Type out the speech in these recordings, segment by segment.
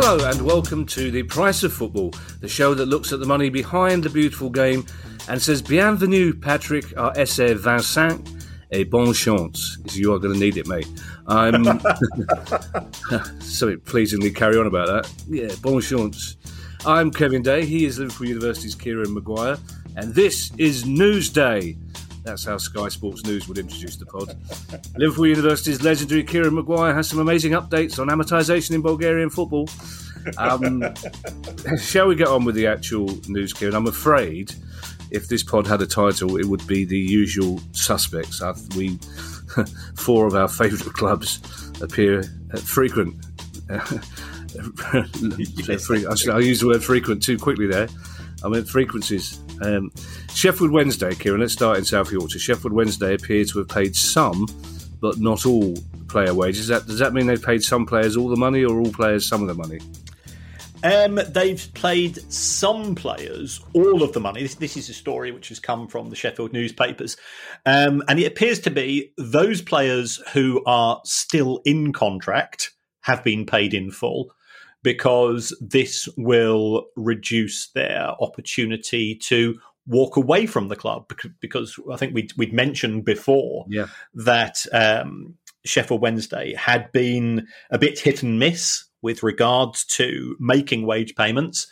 Hello and welcome to The Price of Football, the show that looks at the money behind the beautiful game and says Bienvenue, Patrick, essai Vincent, et bonne chance. You are going to need it, mate. I'm. Something pleasingly carry on about that. Yeah, bon chance. I'm Kevin Day. He is Liverpool University's Kieran Maguire. And this is Newsday. That's how Sky Sports News would introduce the pod. Liverpool University's legendary Kieran Maguire has some amazing updates on amortisation in Bulgarian football. Um, shall we get on with the actual news, Kieran? I'm afraid if this pod had a title, it would be the usual suspects. We, four of our favourite clubs, appear at frequent. yes. I used the word frequent too quickly there. I meant frequencies. Um, Sheffield Wednesday, Kieran, let's start in South Yorkshire. Sheffield Wednesday appear to have paid some, but not all player wages. That, does that mean they've paid some players all the money or all players some of the money? Um, they've played some players all of the money. This, this, is a story which has come from the Sheffield newspapers. Um, and it appears to be those players who are still in contract have been paid in full because this will reduce their opportunity to walk away from the club because I think we'd, we'd mentioned before yeah. that um, Sheffield Wednesday had been a bit hit and miss with regards to making wage payments.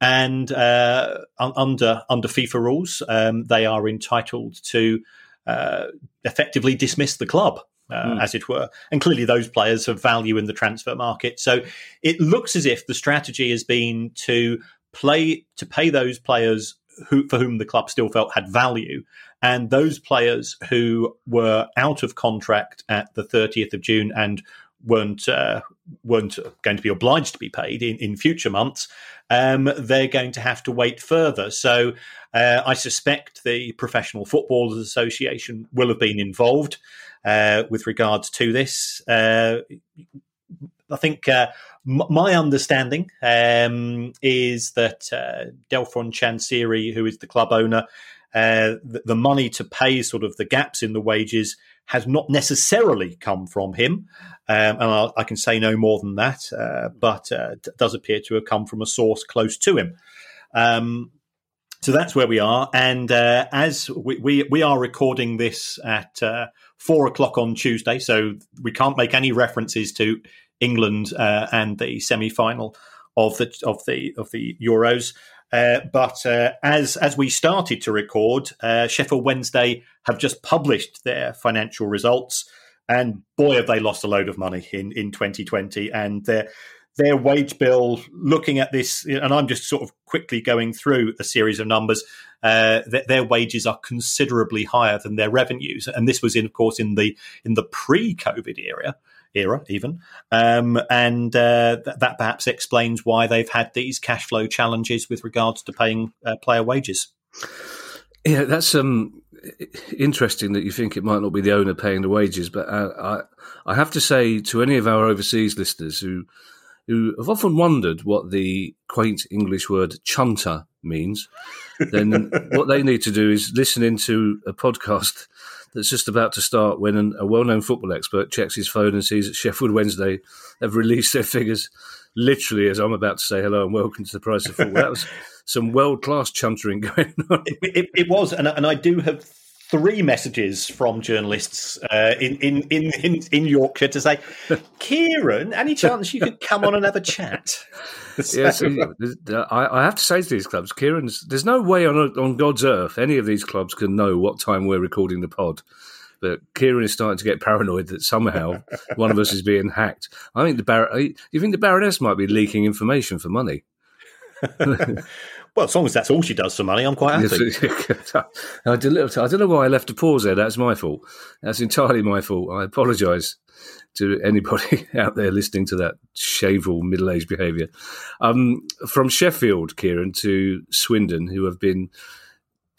And uh, under under FIFA rules, um, they are entitled to uh, effectively dismiss the club uh, mm. as it were. And clearly, those players have value in the transfer market. So it looks as if the strategy has been to play to pay those players who, for whom the club still felt had value, and those players who were out of contract at the 30th of June and weren't uh, weren't going to be obliged to be paid in, in future months, um, they're going to have to wait further. So uh, I suspect the Professional Footballers Association will have been involved uh, with regards to this. Uh, I think uh, m- my understanding um, is that uh, Dejphon Chansiri, who is the club owner, uh, the, the, money to pay sort of the gaps in the wages has not necessarily come from him. Um, and I'll, i can say no more than that, uh, but uh, does appear to have come from a source close to him. Um, so that's where we are. And uh, as we, we, we, are recording this at uh, four o'clock on Tuesday, so we can't make any references to England uh, and the semi final of the of the of the Euros. Uh, but uh, as as we started to record, uh, Sheffield Wednesday have just published their financial results, and boy, have they lost a load of money in in 2020. And their wage bill, looking at this, and I'm just sort of quickly going through a series of numbers, uh, th- their wages are considerably higher than their revenues, and this was, in, of course, in the in the pre-COVID era. Era even, um, and uh, th- that perhaps explains why they've had these cash flow challenges with regards to paying uh, player wages. Yeah, that's um, interesting that you think it might not be the owner paying the wages, but uh, I, I have to say to any of our overseas listeners who who have often wondered what the quaint English word chunter means, then what they need to do is listen into a podcast that's just about to start when an, a well known football expert checks his phone and sees that Sheffield Wednesday have released their figures literally as I'm about to say hello and welcome to the price of football. that was some world class chuntering going on. It, it, it was, and, and I do have three messages from journalists uh, in, in, in, in, Yorkshire to say, Kieran, any chance you could come on and have a chat? so, yes, I, I, have to say to these clubs, Kieran's, there's no way on, on God's earth any of these clubs can know what time we're recording the pod. But Kieran is starting to get paranoid that somehow one of us is being hacked. I think the Bar- you think the Baroness might be leaking information for money? Well, as long as that's all she does for money, I'm quite happy. I, don't know why I left a pause there. That's my fault. That's entirely my fault. I apologise to anybody out there listening to that shavel middle-aged behaviour. Um, from Sheffield, Kieran, to Swindon, who have been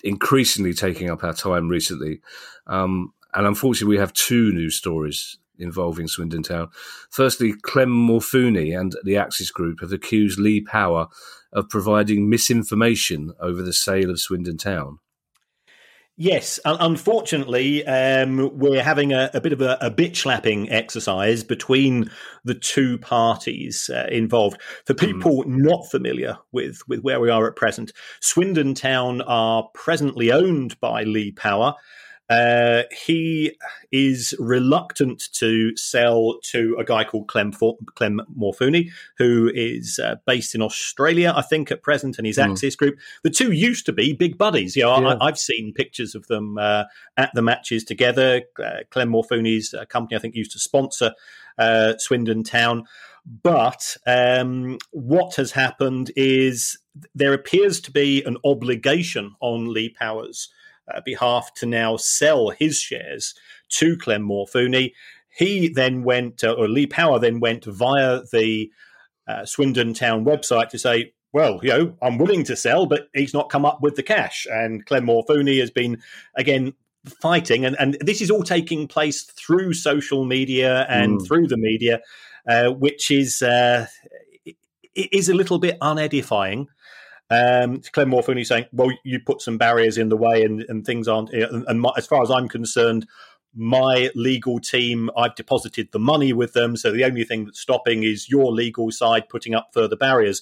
increasingly taking up our time recently. Um, and unfortunately, we have two news stories involving Swindon Town. Firstly, Clem Morfuni and the Axis Group have accused Lee Power of providing misinformation over the sale of Swindon Town. Yes, unfortunately, um, we're having a, a, bit of a, a bitch slapping exercise between the two parties uh, involved. For hmm. people mm. not familiar with, with where we are at present, Swindon Town are presently owned by Lee Power. Uh, he is reluctant to sell to a guy called Clem, For- Clem Morfuni, who is uh, based in Australia, I think, at present, and his mm. Axis group. The two used to be big buddies. You know, yeah. I, have seen pictures of them uh, at the matches together. Uh, Clem Morfuni's uh, company, I think, used to sponsor uh, Swindon Town. But um, what has happened is there appears to be an obligation on Lee Powers behalf to now sell his shares to Clem Morfuni. He then went, uh, or Lee Power then went via the uh, Swindon Town website to say, well, you know, I'm willing to sell, but he's not come up with the cash. And Clem Morfuni has been, again, fighting. And, and this is all taking place through social media and mm. through the media, uh, which is, uh, is a little bit unedifying. Um, Clem Morfuni saying, "Well, you put some barriers in the way, and, and things aren't." And, and my, as far as I'm concerned, my legal team, I've deposited the money with them, so the only thing that's stopping is your legal side putting up further barriers.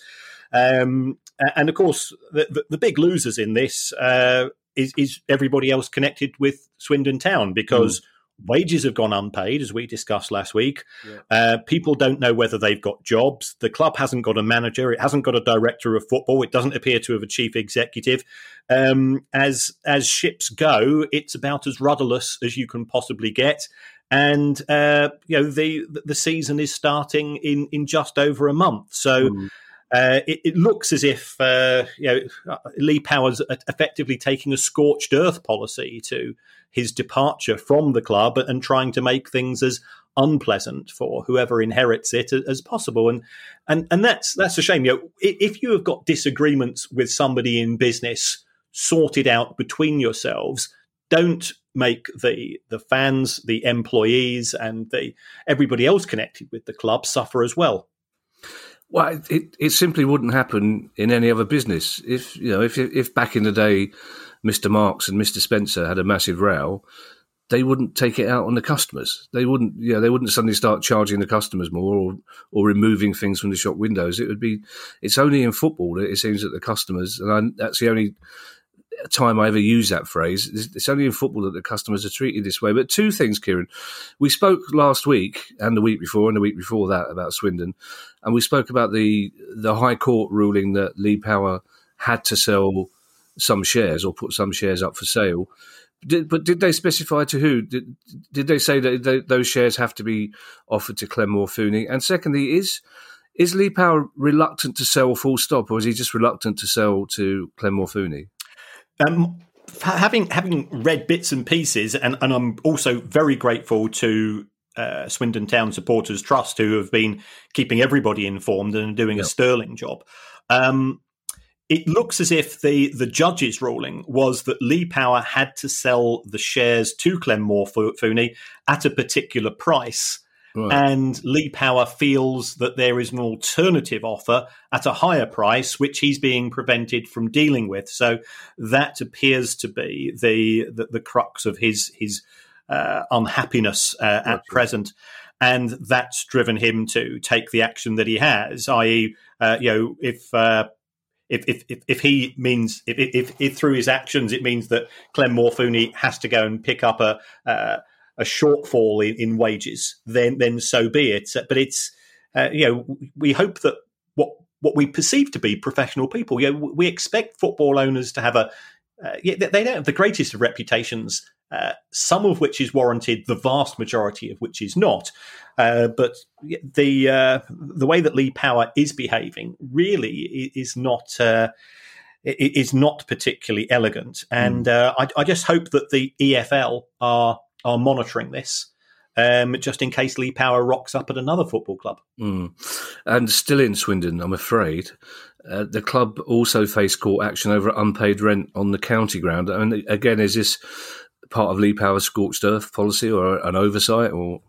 Um, and of course, the, the, the, big losers in this uh, is, is, everybody else connected with Swindon Town because. Mm Wages have gone unpaid, as we discussed last week. Yeah. Uh, people don't know whether they've got jobs. The club hasn't got a manager. It hasn't got a director of football. It doesn't appear to have a chief executive. Um, as as ships go, it's about as rudderless as you can possibly get. And uh, you know the the season is starting in in just over a month. So. Mm. Uh, it, it, looks as if uh, you know Lee Powers effectively taking a scorched earth policy to his departure from the club and trying to make things as unpleasant for whoever inherits it as possible. And and and that's that's a shame. You know, if you have got disagreements with somebody in business, sorted out between yourselves. Don't make the the fans, the employees, and the everybody else connected with the club suffer as well. Well, it, it simply wouldn't happen in any other business. If you know, if if back in the day, Mr. Marks and Mr. Spencer had a massive row, they wouldn't take it out on the customers. They wouldn't, yeah, they wouldn't suddenly start charging the customers more or or removing things from the shop windows. It would be. It's only in football that it seems that the customers, and I, that's the only time I ever use that phrase. It's only in football that the customers are treated this way. But two things, Kieran. We spoke last week and the week before and the week before that about Swindon, and we spoke about the the High Court ruling that Lee Power had to sell some shares or put some shares up for sale. Did, but did they specify to who? Did, did they say that they, those shares have to be offered to Clem Morfuni? And secondly, is is Lee Power reluctant to sell full stop, or is he just reluctant to sell to Clem Morfuni? Um, having having read bits and pieces, and, and I'm also very grateful to uh, Swindon Town Supporters Trust, who have been keeping everybody informed and doing yep. a sterling job. Um, it looks as if the the judge's ruling was that Lee Power had to sell the shares to Clem Morfuni at a particular price Right. And Lee Power feels that there is an alternative offer at a higher price, which he's being prevented from dealing with. So that appears to be the the, the crux of his his uh, unhappiness uh, at present, and that's driven him to take the action that he has. I.e., uh, you know, if uh, if, if, if, he means if, if, if, through his actions it means that Clem Morfuni has to go and pick up a uh, a shortfall in, in wages, then then so be it. But it's uh, you know we hope that what what we perceive to be professional people, you know, we expect football owners to have a uh, they don't have the greatest of reputations. Uh, some of which is warranted, the vast majority of which is not. Uh, but the uh, the way that Lee Power is behaving really is not uh, is not particularly elegant. And mm. uh, I, I, just hope that the EFL are are monitoring this. Um, just in case Lee Power rocks up at another football club. Mm. And still in Swindon, I'm afraid, uh, the club also faced court action over unpaid rent on the county ground. And again, is this part of Lee Power's scorched earth policy or an oversight? Or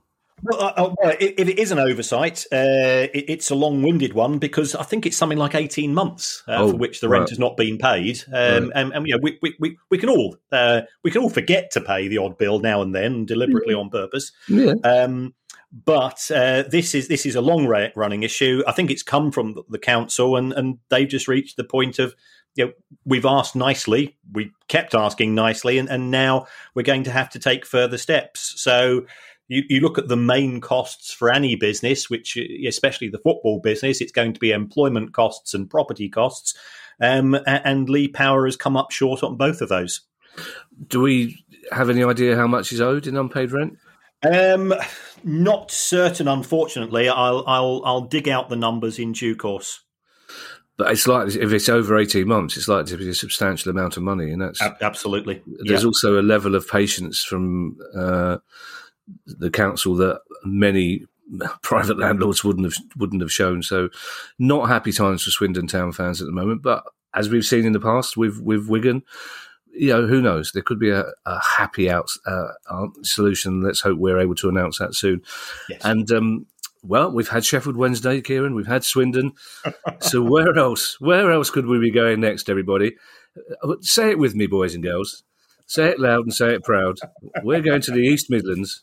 well, uh, uh well, if it is an oversight, uh, it's a long-winded one because I think it's something like eighteen months uh, oh, for which the rent right. has not been paid, um, right. and, and you know, we, we, we, we can all uh, we can all forget to pay the odd bill now and then, deliberately on purpose. Yeah. Um, but uh, this is this is a long running issue. I think it's come from the council, and and they've just reached the point of you know, we've asked nicely, we kept asking nicely, and, and now we're going to have to take further steps. So you, you look at the main costs for any business, which especially the football business, it's going to be employment costs and property costs. Um, and Lee Power has come up short on both of those. Do we have any idea how much is owed in unpaid rent? Um, not certain, unfortunately. I'll I'll I'll dig out the numbers in due course. But it's like if it's over eighteen months, it's likely to be a substantial amount of money, and that's absolutely. There's yeah. also a level of patience from uh, the council that many private landlords wouldn't have wouldn't have shown. So, not happy times for Swindon Town fans at the moment. But as we've seen in the past with with Wigan, you know who knows? There could be a, a happy out uh, solution. Let's hope we're able to announce that soon. Yes. And um, well, we've had Sheffield Wednesday, Kieran. We've had Swindon. so where else? Where else could we be going next? Everybody, uh, say it with me, boys and girls. Say it loud and say it proud. We're going to the East Midlands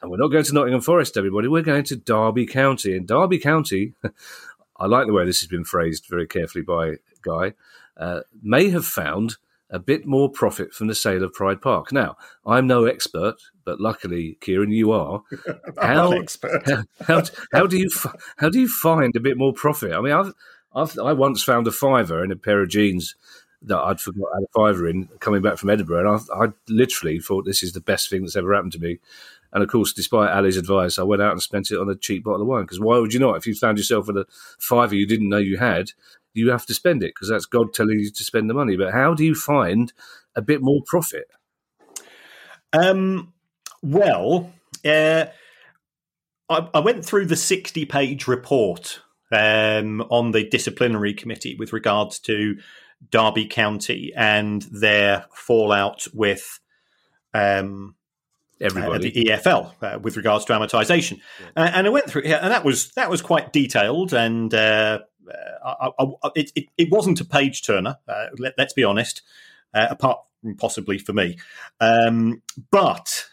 and we're not going to Nottingham Forest, everybody. We're going to Derby County. And Derby County, I like the way this has been phrased very carefully by Guy, uh, may have found a bit more profit from the sale of Pride Park. Now, I'm no expert, but luckily, Kieran, you are. How, expert. how, how, how, do you how do you find a bit more profit? I mean, I've, I've I once found a fiver in a pair of jeans that I'd forgot had a fiver in coming back from Edinburgh, and I, I literally thought this is the best thing that's ever happened to me. And of course, despite Ali's advice, I went out and spent it on a cheap bottle of wine. Because why would you not? If you found yourself with a fiver you didn't know you had, you have to spend it because that's God telling you to spend the money. But how do you find a bit more profit? Um, well, uh, I, I, went through the 60 page report um, on the disciplinary committee with regards to Derby County and their fallout with um, everybody uh, the EFL uh, with regards to amortization, yeah. uh, and I went through and that was that was quite detailed, and uh, I, I, it, it, wasn't a page turner. Uh, let, us be honest, uh, apart from possibly for me, um, but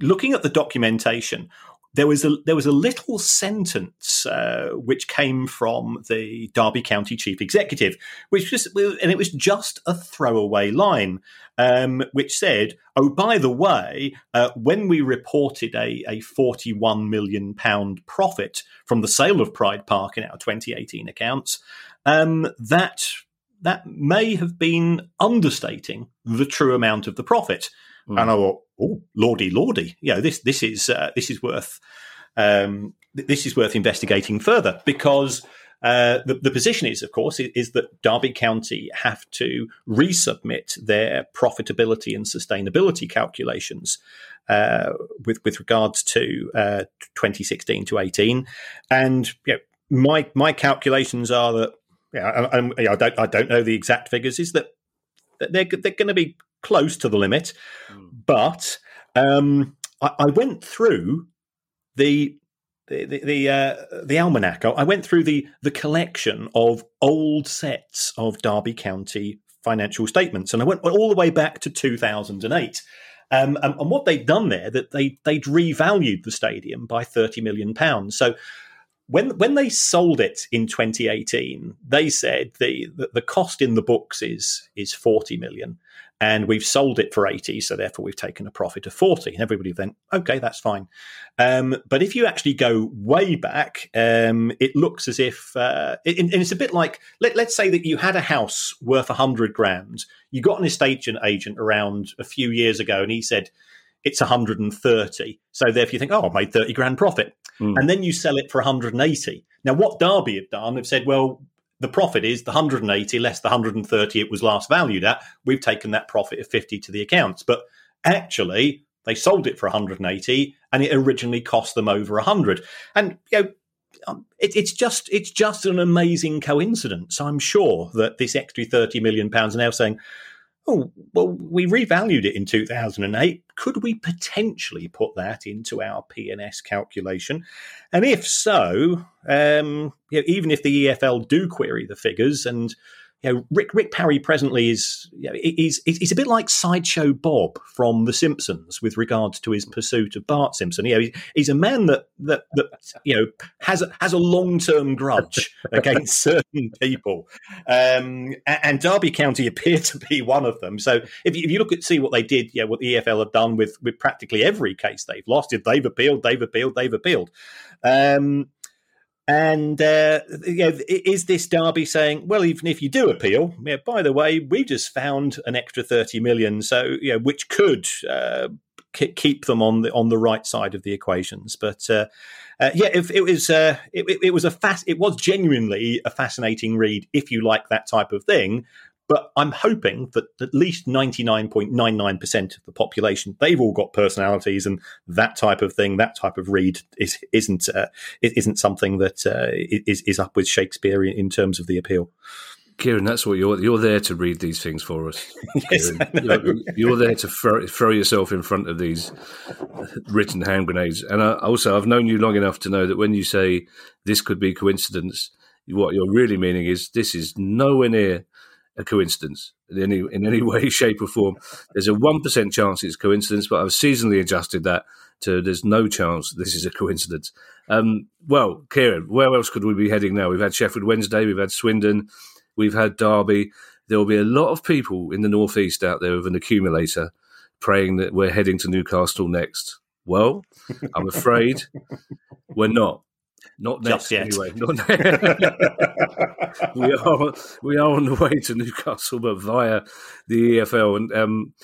looking at the documentation, there was a there was a little sentence uh, which came from the Derby County chief executive, which was and it was just a throwaway line, um, which said, "Oh, by the way, uh, when we reported a a forty one million pound profit from the sale of Pride Park in our twenty eighteen accounts, um, that." That may have been understating the true amount of the profit. Mm. And I thought, oh, lordy, lordy, you know, this this is uh, this is worth um, this is worth investigating further because. Uh, the, the, position is, of course, is, is, that Derby County have to resubmit their profitability and sustainability calculations uh, with with regards to uh, 2016 to 18, and you know, my my calculations are that yeah, I, I, I, don't I don't know the exact figures. Is that they're they're going to be close to the limit, mm. but um, I, I, went through the the the the, uh, the almanac. I went through the the collection of old sets of Derby County financial statements, and I went all the way back to 2008. Um, and, and, what they'd done there, that they they'd revalued the stadium by 30 million pounds. So when when they sold it in 2018, they said the, the, the cost in the books is is 40 million, and we've sold it for 80, so therefore we've taken a profit of 40. And everybody then, okay, that's fine. Um, but if you actually go way back, um, it looks as if, uh, it, and it's a bit like, let, us say that you had a house worth 100 grand. You got an estate agent around a few years ago, and he said, it's 130. So therefore you think, oh, I made 30 grand profit. Mm. And then you sell it for 180. Now, what Derby have done, they've said, well, the profit is the 180 less the 130 it was last valued at. We've taken that profit of 50 to the accounts. But actually, they sold it for 180 and it originally cost them over 100. And, you know, um, it, it's just it's just an amazing coincidence. I'm sure that this extra 30 million pounds now saying, oh, well, we revalued it in 2008. Could we potentially put that into our P&S calculation? And if so, um, you know, even if the EFL do query the figures and you know, Rick Rick Parry presently is you know, he's he's a bit like sideshow Bob from The Simpsons with regards to his pursuit of Bart Simpson. You know, he's a man that that that you know has a, has a long term grudge against certain people, um, and Derby County appear to be one of them. So if you, if you look at see what they did, yeah, you know, what the EFL have done with with practically every case they've lost, if they've appealed, they've appealed, they've appealed. Um, and uh, you know, is this Derby saying, well, even if you do appeal, by the way, we just found an extra thirty million, so you know, which could uh, keep them on the on the right side of the equations. But uh, uh, yeah, if it was uh, it, it, was a it was genuinely a fascinating read if you like that type of thing. But I'm hoping that at least 99.99% of the population, they've all got personalities, and that type of thing, that type of read, is, isn't uh, isn't something that uh, is is up with Shakespeare in terms of the appeal. Kieran, that's what you're you're there to read these things for us. yes, you're, you're, there to throw, throw, yourself in front of these written hand grenades. And I, also, I've known you long enough to know that when you say this could be coincidence, what you're really meaning is this is nowhere near a coincidence in any in any way, shape, or form. There's a one percent chance it's coincidence, but I've seasonally adjusted that to there's no chance this is a coincidence. Um, well, Kieran, where else could we be heading now? We've had Sheffield Wednesday, we've had Swindon, we've had Derby. There will be a lot of people in the northeast out there with an accumulator praying that we're heading to Newcastle next. Well, I'm afraid we're not. Not next, yet. anyway. Not we are we are on the way to Newcastle, but via the EFL. And um,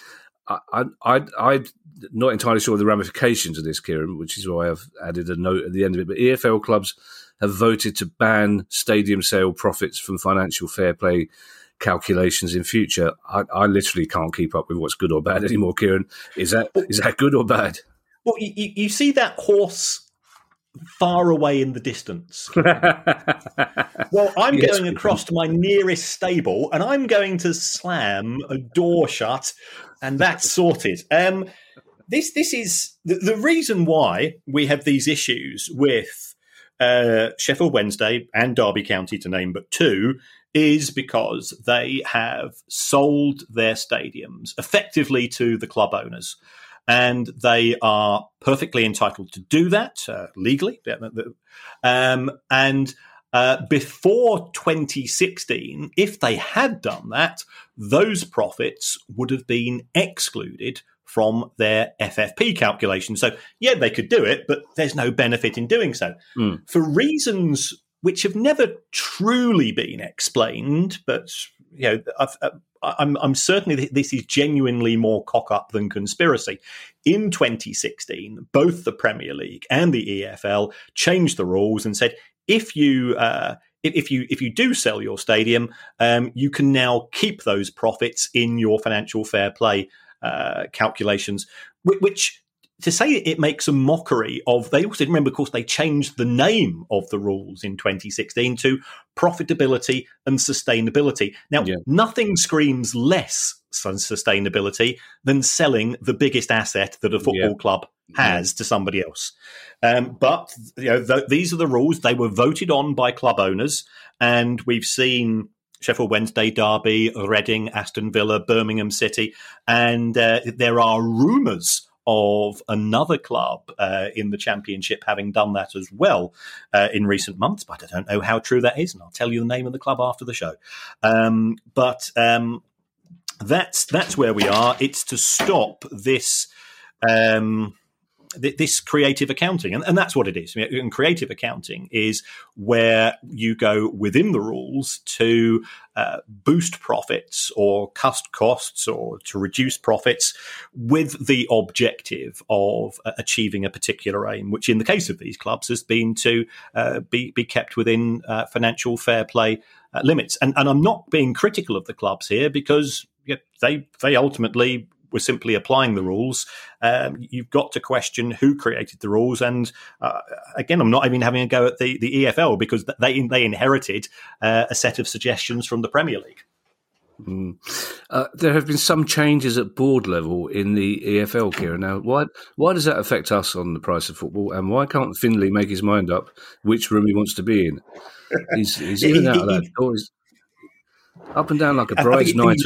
I, I, I'm not entirely sure of the ramifications of this, Kieran, which is why I've added a note at the end of it. But EFL clubs have voted to ban stadium sale profits from financial fair play calculations in future. I, I literally can't keep up with what's good or bad anymore, Kieran. Is that is that good or bad? Well, you, you see that horse far away in the distance. well, I'm yes, going across to my nearest stable and I'm going to slam a door shut, and that's sorted. Um, this this is the, the, reason why we have these issues with uh, Sheffield Wednesday and Derby County, to name but two, is because they have sold their stadiums effectively to the club owners and they are perfectly entitled to do that uh, legally. Um, and uh, before 2016, if they had done that, those profits would have been excluded from their FFP calculation. So, yeah, they could do it, but there's no benefit in doing so. Mm. For reasons which have never truly been explained, but you know, I've, uh, I'm, I'm certainly this is genuinely more cock up than conspiracy. In 2016, both the Premier League and the EFL changed the rules and said if you uh, if you if you do sell your stadium, um, you can now keep those profits in your financial fair play uh, calculations, which to say it makes a mockery of they also remember of course they changed the name of the rules in 2016 to profitability and sustainability now yeah. nothing screams less sustainability than selling the biggest asset that a football yeah. club has yeah. to somebody else um, but you know th- these are the rules they were voted on by club owners and we've seen Sheffield Wednesday, Derby, Reading, Aston Villa, Birmingham City, and uh, there are rumours of another club uh, in the championship having done that as well uh, in recent months. But I don't know how true that is, and I'll tell you the name of the club after the show. Um, but um, that's that's where we are. It's to stop this. Um, th- this creative accounting, and, and that's what it is. And creative accounting is where you go within the rules to uh, boost profits or cut costs or to reduce profits with the objective of uh, achieving a particular aim, which in the case of these clubs has been to uh, be, be kept within uh, financial fair play uh, limits. And, and I'm not being critical of the clubs here because they they ultimately were simply applying the rules. Um, you've got to question who created the rules. And uh, again, I'm not even having a go at the, the EFL because they they inherited uh, a set of suggestions from the Premier League. Mm. Uh, there have been some changes at board level in the EFL, Kira. Now, why why does that affect us on the price of football, and why can't Finlay make his mind up which room he wants to be in? He's, he's in and out of that. He's up and down like a bride's night.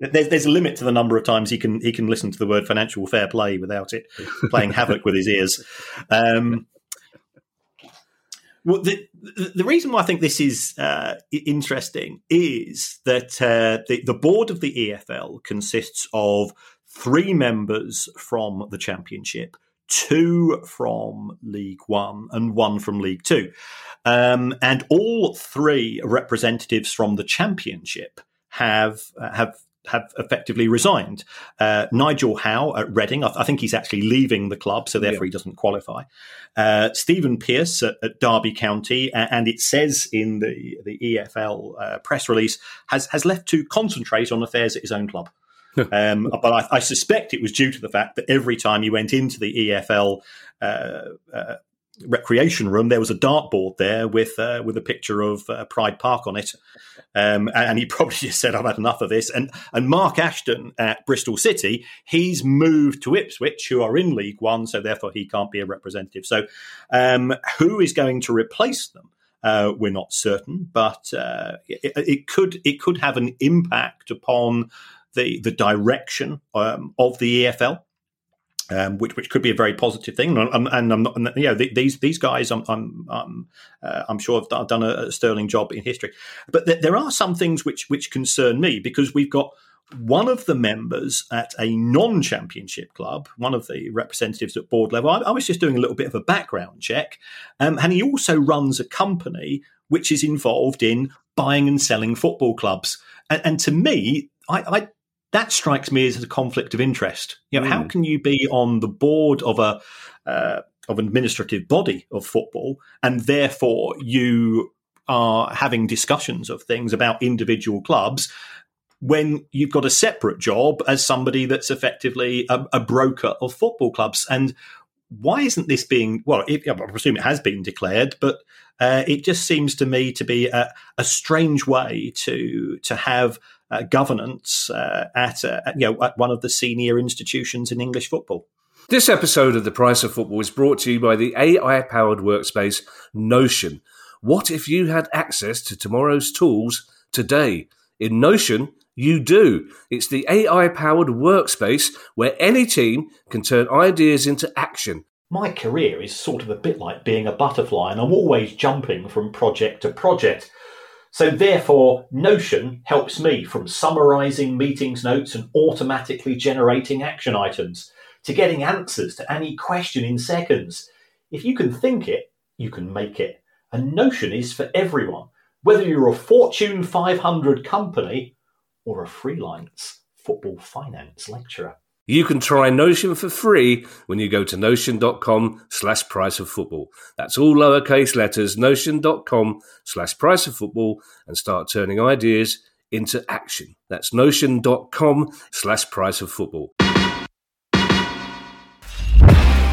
There's, there's a limit to the number of times he can he can listen to the word financial fair play without it playing havoc with his ears. Um, well, the, the reason why I think this is uh, interesting is that uh, the, the board of the EFL consists of three members from the championship, two from League One, and one from League Two. Um, and all three representatives from the championship have uh, have have effectively resigned. Uh, Nigel Howe at Reading, I, th- I, think he's actually leaving the club, so therefore yeah. he doesn't qualify. Uh, Stephen Pearce at, at, Derby County, and it says in the the EFL uh, press release has has left to concentrate on affairs at his own club. um, but I, I, suspect it was due to the fact that every time he went into the EFL uh, uh, recreation room, there was a dartboard there with uh, with a picture of uh, Pride Park on it, um, and he probably just said, "I've had enough of this." And and Mark Ashton at Bristol City, he's moved to Ipswich, who are in League One, so therefore he can't be a representative. So, um, who is going to replace them? Uh, we're not certain, but uh, it, it, could it could have an impact upon the the direction um, of the EFL um, which which could be a very positive thing. And, and I'm not, and, you know, these these guys, I'm I'm I'm, uh, I'm sure have done a, sterling job in history. But th- there are some things which which concern me because we've got one of the members at a non-championship club, one of the representatives at board level. I, I was just doing a little bit of a background check, um, and he also runs a company which is involved in buying and selling football clubs. And, and to me, I, I that strikes me as a conflict of interest. You know, mm. how hmm. can you be on the board of a uh, of an administrative body of football, and therefore you are having discussions of things about individual clubs when you've got a separate job as somebody that's effectively a, a broker of football clubs? And why isn't this being well? It, I presume it has been declared, but uh, it just seems to me to be a, a strange way to to have uh, governance uh, at, uh, you know, at one of the senior institutions in English football. This episode of The Price of Football is brought to you by the AI powered workspace Notion. What if you had access to tomorrow's tools today? In Notion, you do. It's the AI powered workspace where any team can turn ideas into action. My career is sort of a bit like being a butterfly, and I'm always jumping from project to project. So, therefore, Notion helps me from summarizing meetings notes and automatically generating action items to getting answers to any question in seconds. If you can think it, you can make it. And Notion is for everyone, whether you're a Fortune 500 company or a freelance football finance lecturer. You can try Notion for free when you go to notion.com slash price of football. That's all lowercase letters, notion.com slash price of football, and start turning ideas into action. That's notion.com slash price of football.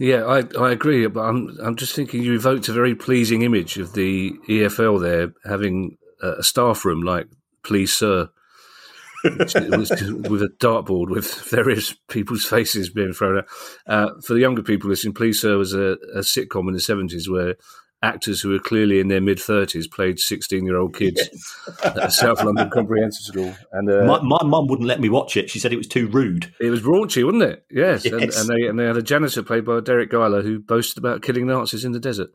Yeah, I, I agree, but I'm I'm just thinking you evoked a very pleasing image of the EFL there having a staff room like "Please, Sir," with a dartboard with various people's faces being thrown out. Uh, for the younger people listening, "Please, Sir" was a, a sitcom in the seventies where actors who were clearly in their mid thirties played sixteen year old kids yes. at South London Comprehensive School. And uh, my, my mum wouldn't let me watch it. She said it was too rude. It was raunchy, wasn't it? Yes, yes. And, and, they and they had a janitor played by Deryck Guyler who boasted about killing Nazis in the desert.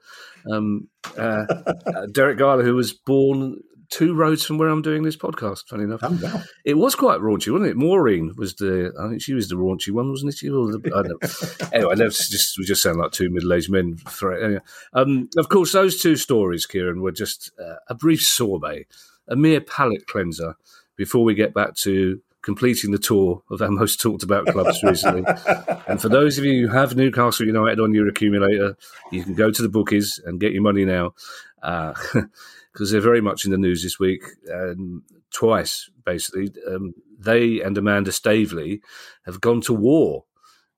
Um, uh, uh Deryck Guyler, who was born two roads from where I'm doing this podcast. Funny enough, oh, wow. it was quite raunchy, wasn't it? Maureen was the, I think she was the raunchy one, wasn't it? She was the, I don't know. anyway, just we just sound like two middle aged men. For. Anyway, um, of course, those two stories, Kieran, were just uh, a brief sorbet, a mere palate cleanser before we get back to completing the tour of our most talked about clubs recently. and for those of you who have Newcastle United on your accumulator, you can go to the bookies and get your money now. Uh, because they're very much in the news this week. Um, twice, basically, um, they and Amanda Staveley have gone to war.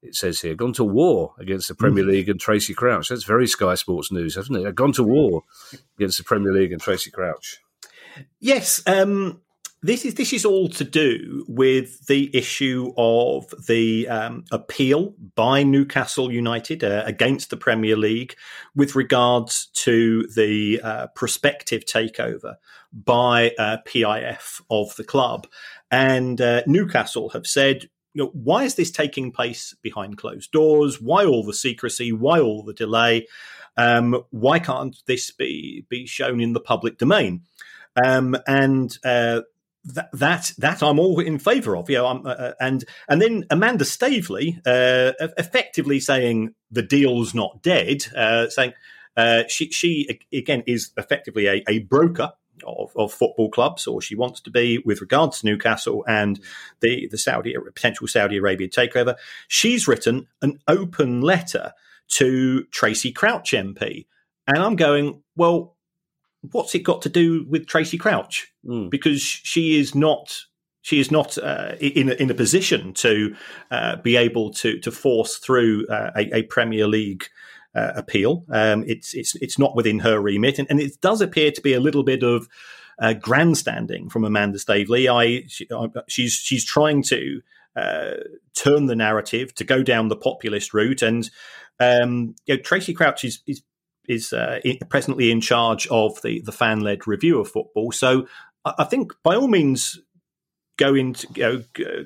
It says here, gone to war against the Premier mm. League and Tracy Crouch. That's very Sky Sports news, hasn't it? They've gone to war against the Premier League and Tracy Crouch. Yes, um, this is this is all to do with the issue of the um, appeal by Newcastle United uh, against the Premier League with regards to the uh, prospective takeover by uh, PIF of the club, and uh, Newcastle have said. You know, why is this taking place behind closed doors? Why all the secrecy? Why all the delay? Um, why can't this be be shown in the public domain? Um, and uh, that, that I'm all in favour of. You know, uh, uh, and and then Amanda Staveley uh, effectively saying the deal's not dead, uh, saying uh, she she again is effectively a, a broker. Of, of, football clubs, or she wants to be with regards to Newcastle and the the Saudi potential Saudi Arabia takeover. She's written an open letter to Tracy Crouch MP, and I'm going, well, what's it got to do with Tracy Crouch? Mm. Because she is not she is not uh, in a, in a position to uh, be able to to force through uh, a, a, Premier League uh, appeal. Um, it's it's it's not within her remit, and, and, it does appear to be a little bit of uh, grandstanding from Amanda Staveley. I she, she's she's trying to uh, turn the narrative to go down the populist route, and um, you know, Tracy Crouch is, is is uh, presently in charge of the the fan led review of football. So I think by all means go into you know,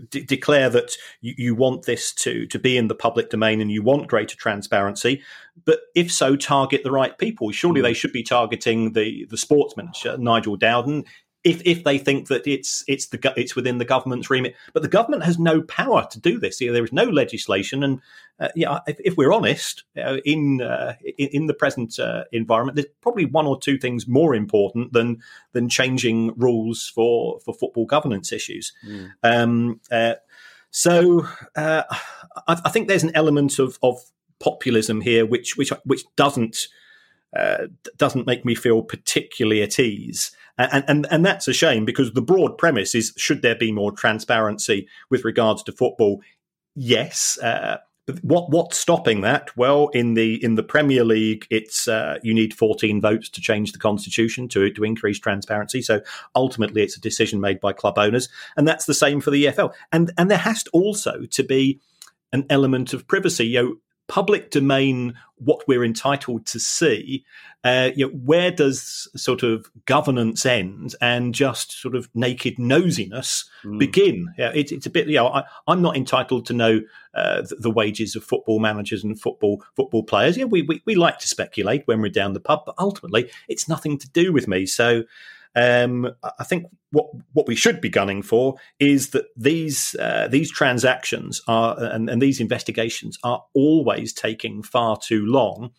d- declare that you, you, want this to to be in the public domain and you want greater transparency. But if so, target the right people. Surely mm. they should be targeting the the sportsman, Nigel Dowden if if they think that it's it's the it's within the government's remit. But the government has no power to do this. there is no legislation, and uh, yeah, if, if, we're honest, uh, in, uh, in, in the present uh, environment, there's probably one or two things more important than than changing rules for for football governance issues. Mm. Um, uh, so uh, I, I, think there's an element of of populism here, which which which doesn't. doesn't make me feel particularly at ease. And, and, and that's a shame because the broad premise is should there be more transparency with regards to football? Yes. Uh, what what's stopping that? Well, in the in the Premier League, it's uh, you need 14 votes to change the constitution to to increase transparency. So ultimately, it's a decision made by club owners, and that's the same for the EFL. And and there has to also to be an element of privacy. You know, public domain what we're entitled to see uh, you know, where does sort of governance end and just sort of naked nosiness mm. begin? Yeah, it, it's a bit you know I, am not entitled to know uh, the, the, wages of football managers and football football players. Yeah we, we, we like to speculate when we're down the pub but ultimately it's nothing to do with me. So um, I think what what we should be gunning for is that these uh, these transactions are and, and these investigations are always taking far too long.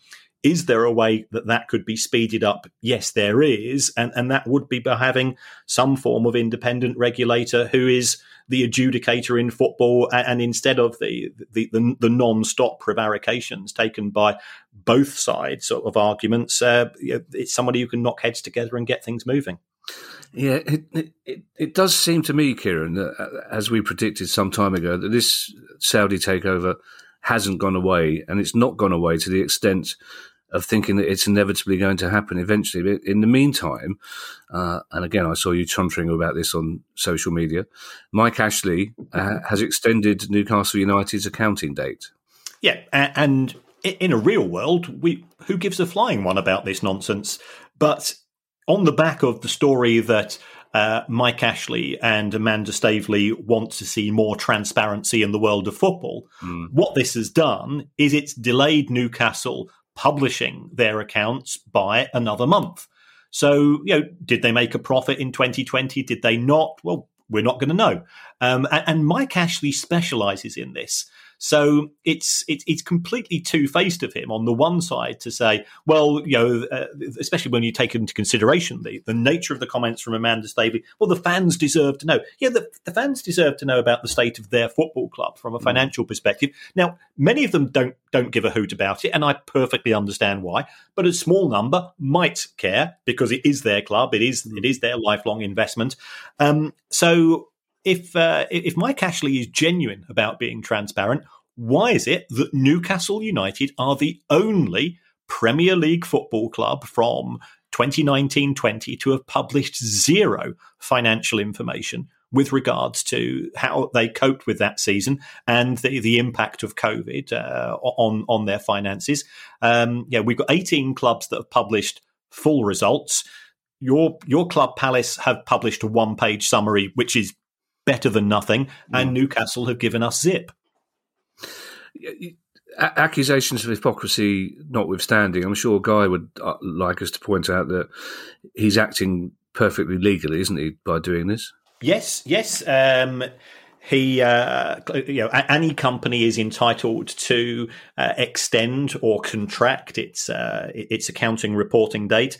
Is there a way that that could be speeded up? Yes, there is, and and that would be by having some form of independent regulator who is the adjudicator in football, and, instead of the the, the, the non-stop prevarications taken by both sides of arguments, uh, it's somebody who can knock heads together and get things moving. Yeah, it, it, it does seem to me, Kieran, that uh, as we predicted some time ago, that this Saudi takeover hasn't gone away, and it's not gone away to the extent of thinking that it's inevitably going to happen eventually. But in the meantime, uh, and again, I saw you chuntering about this on social media. Mike Ashley uh, has extended Newcastle United's accounting date. Yeah, and in a real world, we who gives a flying one about this nonsense? But on the back of the story that uh, Mike Ashley and Amanda Staveley want to see more transparency in the world of football. Mm. What this has done is it's delayed Newcastle publishing their accounts by another month. So, you know, did they make a profit in 2020? Did they not? Well, we're not going to know. Um, and, and Mike Ashley specializes in this. So it's it's it's completely two faced of him. On the one side, to say, well, you know, uh, especially when you take into consideration the the nature of the comments from Amanda Staveley. Well, the fans deserve to know. Yeah, the, the fans deserve to know about the state of their football club from a mm. financial mm. perspective. Now, many of them don't don't give a hoot about it, and I perfectly understand why. But a small number might care because it is their club. It is mm. it is their lifelong investment. Um, so if uh, if Mike Ashley is genuine about being transparent, why is it that Newcastle United are the only Premier League football club from 2019-20 to have published zero financial information with regards to how they coped with that season and the, the impact of COVID uh, on on their finances. Um, yeah, we've got 18 clubs that have published full results. Your your club Palace have published a one page summary, which is better than nothing, and mm. Newcastle have given us zip. Accusations of hypocrisy notwithstanding, I'm sure Guy would uh, like us to point out that he's acting perfectly legally, isn't he, by doing this? Yes, yes. Um, he, uh, you know, any company is entitled to uh, extend or contract its uh, its accounting reporting date.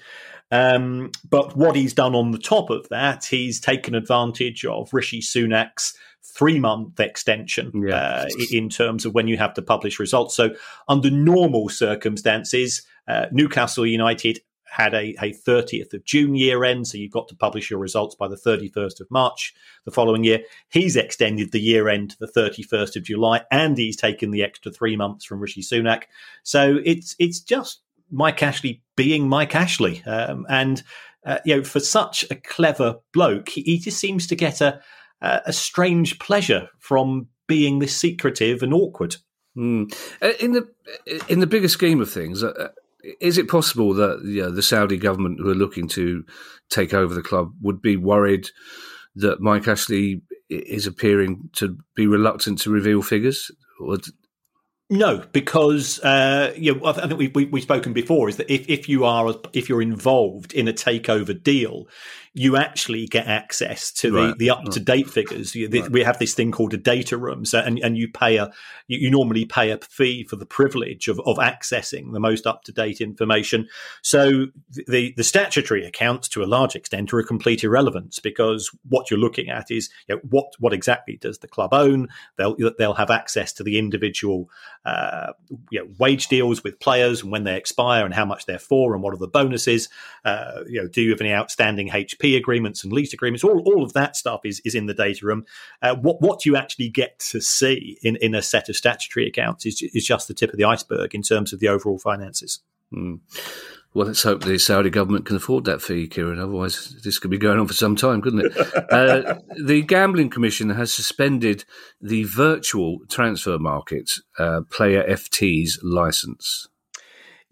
Um, but what he's done on the top of that, he's taken advantage of Rishi Sunak's three month extension yeah. uh, in terms of when you have to publish results. So, under normal circumstances, uh, Newcastle United had a, a 30th of June year end, so you've got to publish your results by the 31st of March the following year. He's extended the year end to the 31st of July, and he's taken the extra three months from Rishi Sunak. So it's it's just Mike Ashley being Mike Ashley. Um, and, uh, you know, for such a clever bloke, he, he just seems to get a, a strange pleasure from being this secretive and awkward. Mm. In the in the bigger scheme of things, uh, is it possible that you know, the Saudi government, who are looking to take over the club, would be worried that Mike Ashley is appearing to be reluctant to reveal figures? Or no, because uh, you know, I think we, we, we've spoken before. Is that if, if you are if you're involved in a takeover deal, you actually get access to the, right. the up to date figures. right. We have this thing called a data room, so and, and you pay a you, you normally pay a fee for the privilege of, of accessing the most up to date information. So the the statutory accounts, to a large extent, are a complete irrelevance because what you're looking at is you know, what what exactly does the club own? They'll they'll have access to the individual uh, you know, wage deals with players and when they expire and how much they're for and what are the bonuses. Uh, you know, do you have any outstanding HP agreements and lease agreements, all, all of that stuff is, is in the data room. Uh, what what you actually get to see in, in a set of statutory accounts is, is just the tip of the iceberg in terms of the overall finances. Mm. Well, let's hope the Saudi government can afford that fee, Kieran. Otherwise, this could be going on for some time, couldn't it? uh, the Gambling Commission has suspended the virtual transfer market uh, player FT's license.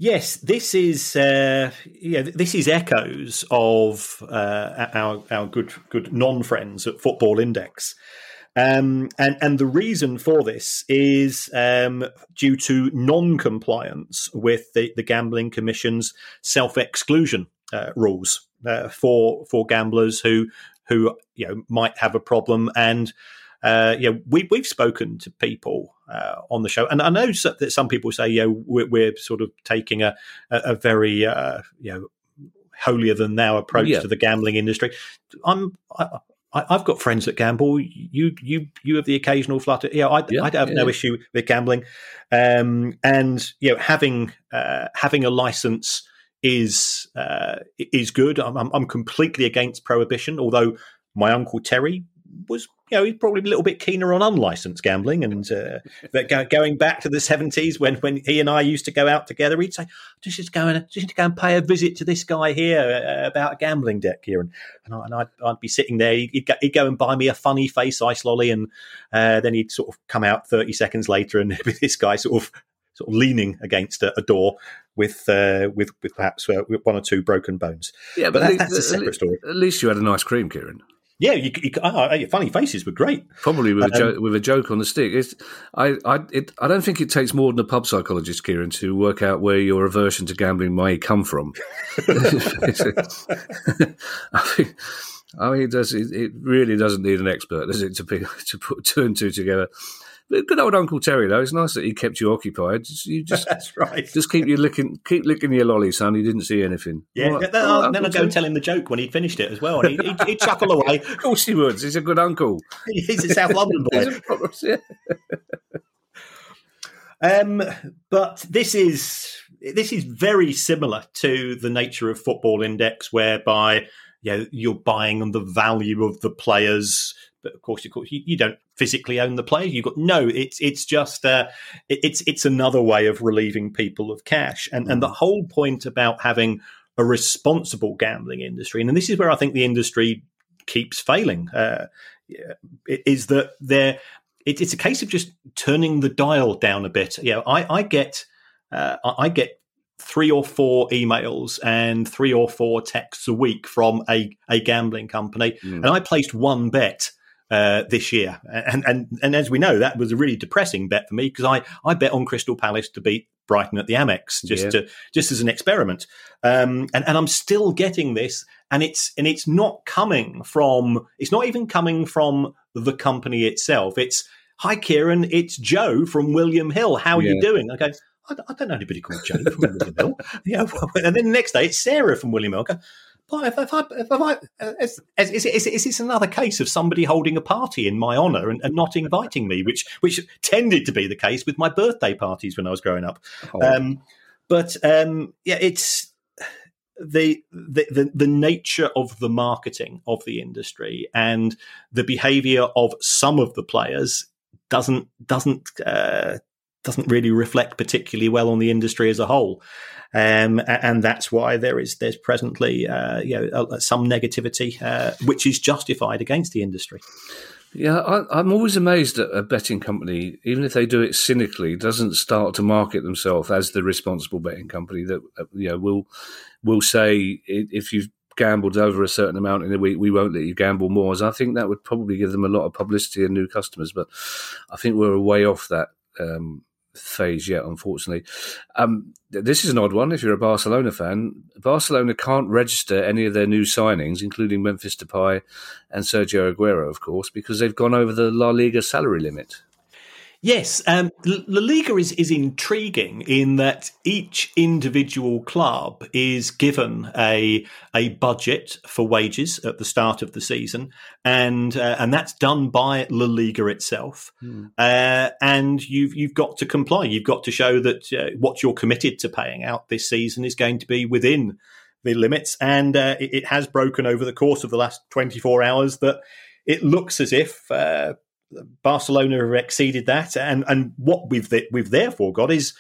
Yes, this is uh, yeah, this is echoes of uh, our our good good non friends at Football Index, um, and and the reason for this is um, due to non compliance with the, the Gambling Commission's self exclusion uh, rules uh, for for gamblers who who you know might have a problem and uh, yeah, we, we've spoken to people uh, on the show, and I know that some people say, yeah, we're, we're sort of taking a, a, very, uh, you know, holier than thou approach yeah. to the gambling industry. I'm, I, have got friends that gamble. You, you, you have the occasional flutter. Yeah, I, yeah, I have yeah, no issue with gambling, um, and you know, having uh, having a license is uh, is good. I'm, I'm completely against prohibition, although my uncle Terry was you know he's probably a little bit keener on unlicensed gambling, and uh, that go, going back to the seventies when when he and I used to go out together, he'd say, "Just just go and just go and pay a visit to this guy here uh, about a gambling deck here," and and, I, and I'd, I'd, be sitting there, he'd go, he'd go, and buy me a funny face ice lolly, and uh, then he'd sort of come out thirty seconds later, and be this guy sort of sort of leaning against a, a door with uh, with with perhaps uh, one or two broken bones. Yeah, but, but that, that's a separate story. At least you had a nice cream, Kieran. Yeah, you, you, oh, your funny faces were great. Probably with a, um, joke, with a joke on the stick. It's, I, I, it, I don't think it takes more than a pub psychologist, Kieran, to work out where your aversion to gambling may come from. I think, I mean, it, does, it, it, really doesn't need an expert, does it, to, be, to put two and two together. Good old Uncle Terry, though. It's nice that he kept you occupied. You just that's right. Just keep you licking, keep licking your lolly, son. He didn't see anything. Yeah. Then, oh, then I'd go and tell him the joke when he'd finished it as well, and he'd, he'd, he'd chuckle away. Of course he would. He's a good uncle. He's a South London boy. yeah. um, but this is this is very similar to the nature of football index, whereby you know, you're buying on the value of the players but of course, of course, you, you, don't physically own the player. You've got no. It's it's just uh, it, it's it's another way of relieving people of cash, and and the mm. whole point about having a responsible gambling industry, and this is where I think the industry keeps failing, uh, is that there. It, it's a case of just turning the dial down a bit. You know, I, I get uh, I get three or four emails and three or four texts a week from a, a gambling company. Mm. And I placed one bet uh, this year. And, and and as we know, that was a really depressing bet for me because I, I bet on Crystal Palace to beat Brighton at the Amex just yeah. to just as an experiment. Um, and, and I'm still getting this, and it's and it's not coming from it's not even coming from the company itself. It's hi Kieran, it's Joe from William Hill. How are yeah. you doing? Okay. I, I don't know anybody called Joe from William Hill. Yeah, and then the next day it's Sarah from William Hill. Okay well, if, if I, if I, is, is, is, is, this another case of somebody holding a party in my honour and, and, not inviting me, which which tended to be the case with my birthday parties when I was growing up. Oh. Um, but um, yeah, it's the, the, the the nature of the marketing of the industry and the behaviour of some of the players doesn't doesn't uh, doesn't really reflect particularly well on the industry as a whole. Um, and that's why there is there's presently uh, you know some negativity uh, which is justified against the industry. Yeah, I, am always amazed that a betting company, even if they do it cynically, doesn't start to market themselves as the responsible betting company that uh, you know will will say if you've gambled over a certain amount in a week, we won't let you gamble more. As I think that would probably give them a lot of publicity and new customers, but I think we're way off that um, phase yet, unfortunately. Um, this is an odd one if you're a Barcelona fan. Barcelona can't register any of their new signings, including Memphis Depay and Sergio Aguero, of course, because they've gone over the La Liga salary limit. Yes, um, La Liga is, is intriguing in that each individual club is given a a budget for wages at the start of the season, and uh, and that's done by La Liga itself. Hmm. Uh, and you've you've got to comply. You've got to show that uh, what you're committed to paying out this season is going to be within the limits, and uh, it, it, has broken over the course of the last 24 hours that it looks as if uh, Barcelona have exceeded that, and and what we've we've therefore got is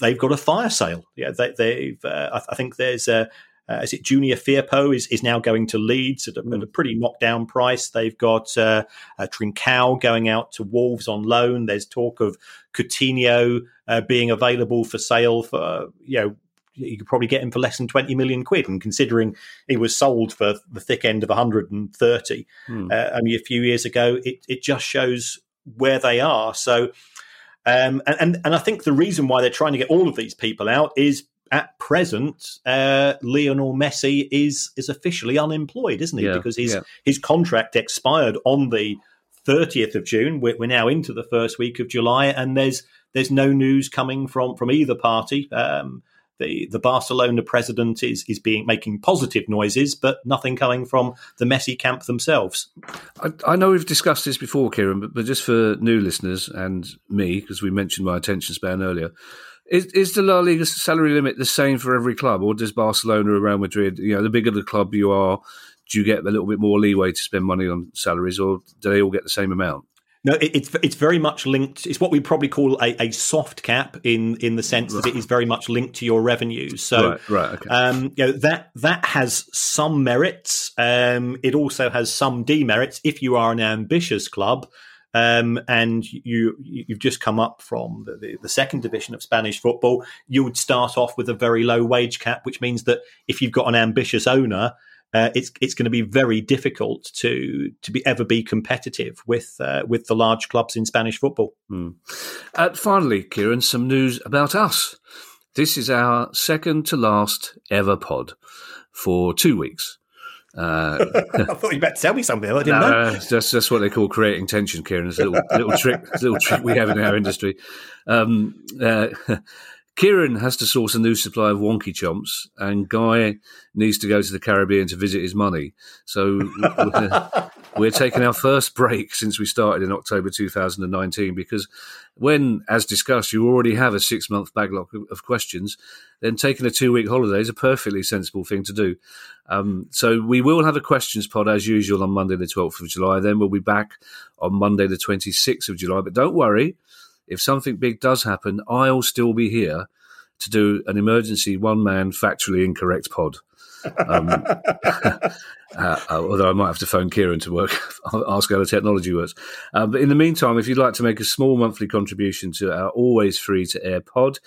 they've got a fire sale. Yeah, they, have uh, I, I, think there's a. Uh, is it Junior Firpo is, is now going to Leeds at a, mm. at a pretty knockdown price. They've got uh, uh, Trincao going out to Wolves on loan. There's talk of Coutinho uh, being available for sale for you know you could probably get him for less than 20 million quid. And considering he was sold for the thick end of 130 hmm. uh, only a few years ago, it, it just shows where they are. So, um, and, and and I think the reason why they're trying to get all of these people out is at present, uh, Lionel Messi is is officially unemployed, isn't he? Yeah, because his yeah. his contract expired on the 30th of June. We're, we're, now into the first week of July, and there's there's no news coming from from either party. Um, the the Barcelona president is is being making positive noises, but nothing coming from the Messi camp themselves. I, I know we've discussed this before, Kieran, but, but just for new listeners and me, because we mentioned my attention span earlier. Is, is the La Liga salary limit the same for every club, or does Barcelona or Real Madrid, you know, the bigger the club you are, do you get a little bit more leeway to spend money on salaries, or do they all get the same amount? No, it, it's it's very much linked. It's what we probably call a, a soft cap in in the sense that it is very much linked to your revenues. So, right, right, okay. um, you know that that has some merits. Um, it also has some demerits. If you are an ambitious club, um, and you you've just come up from the, the, the, second division of Spanish football, you would start off with a very low wage cap, which means that if you've got an ambitious owner, uh, it's it's going to be very difficult to to be ever be competitive with uh, with the large clubs in Spanish football. Uh, finally, Kieran, some news about us. This is our second to last ever pod for two weeks. Uh, I thought you were about to tell me something. I didn't no, know. That's that's what they call creating tension, Kieran. It's a little little trick, little trick we have in our industry. Um, uh, Kieran has to source a new supply of wonky chomps, and Guy needs to go to the Caribbean to visit his money. So we're, we're, taking our first break since we started in October 2019 because when, as discussed, you already have a six month backlog of questions, then taking a two week holiday is a perfectly sensible thing to do. Um, so we will have a questions pod as usual on Monday, the 12th of July. Then we'll be back on Monday, the 26th of July. But don't worry if something big does happen, I'll still be here to do an emergency one man factually incorrect pod. Um, uh, although I might have to phone Kieran to work, ask how the technology works. Uh, but in the meantime, if you'd like to make a small monthly contribution to our always free to air pod,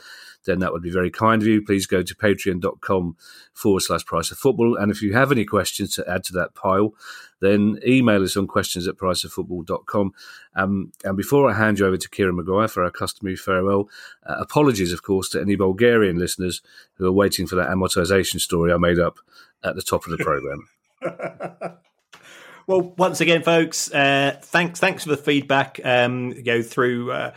then that would be very kind of you. Please go to patreon.com forward slash price of football. And if you have any questions to add to that pile, then email us on questions at priceoffootball.com. Um, and before I hand you over to Kieran Maguire for our customary farewell, uh, apologies, of course, to any Bulgarian listeners who are waiting for that amortization story I made up at the top of the programme. well, once again, folks, uh, thanks thanks for the feedback. Um, go through. Uh,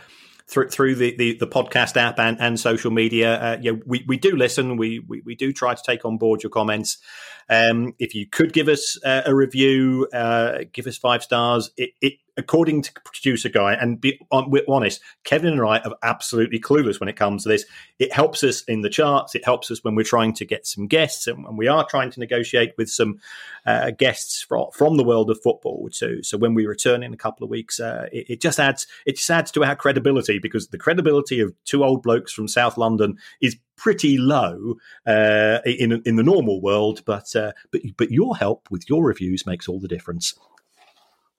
through through the, the, the, podcast app and, and social media. Uh, yeah, we, we do listen. We, we, we do try to take on board your comments. Um, if you could give us uh, a review, uh, give us five stars. It, it according to producer guy, and be honest, Kevin and I are absolutely clueless when it comes to this. It helps us in the charts. It helps us when we're trying to get some guests, and, and we are trying to negotiate with some uh, guests from, from the world of football too. So when we return in a couple of weeks, uh, it, it, just adds it just adds to our credibility because the credibility of two old blokes from South London is pretty low uh, in in the normal world. But uh, but but your help with your reviews makes all the difference.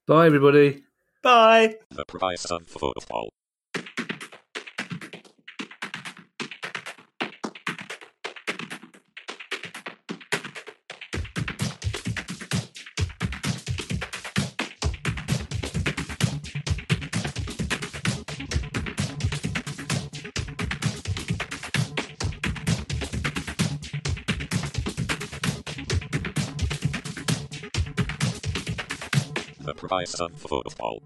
Bye, everybody. Bye. The price of football. Price of football.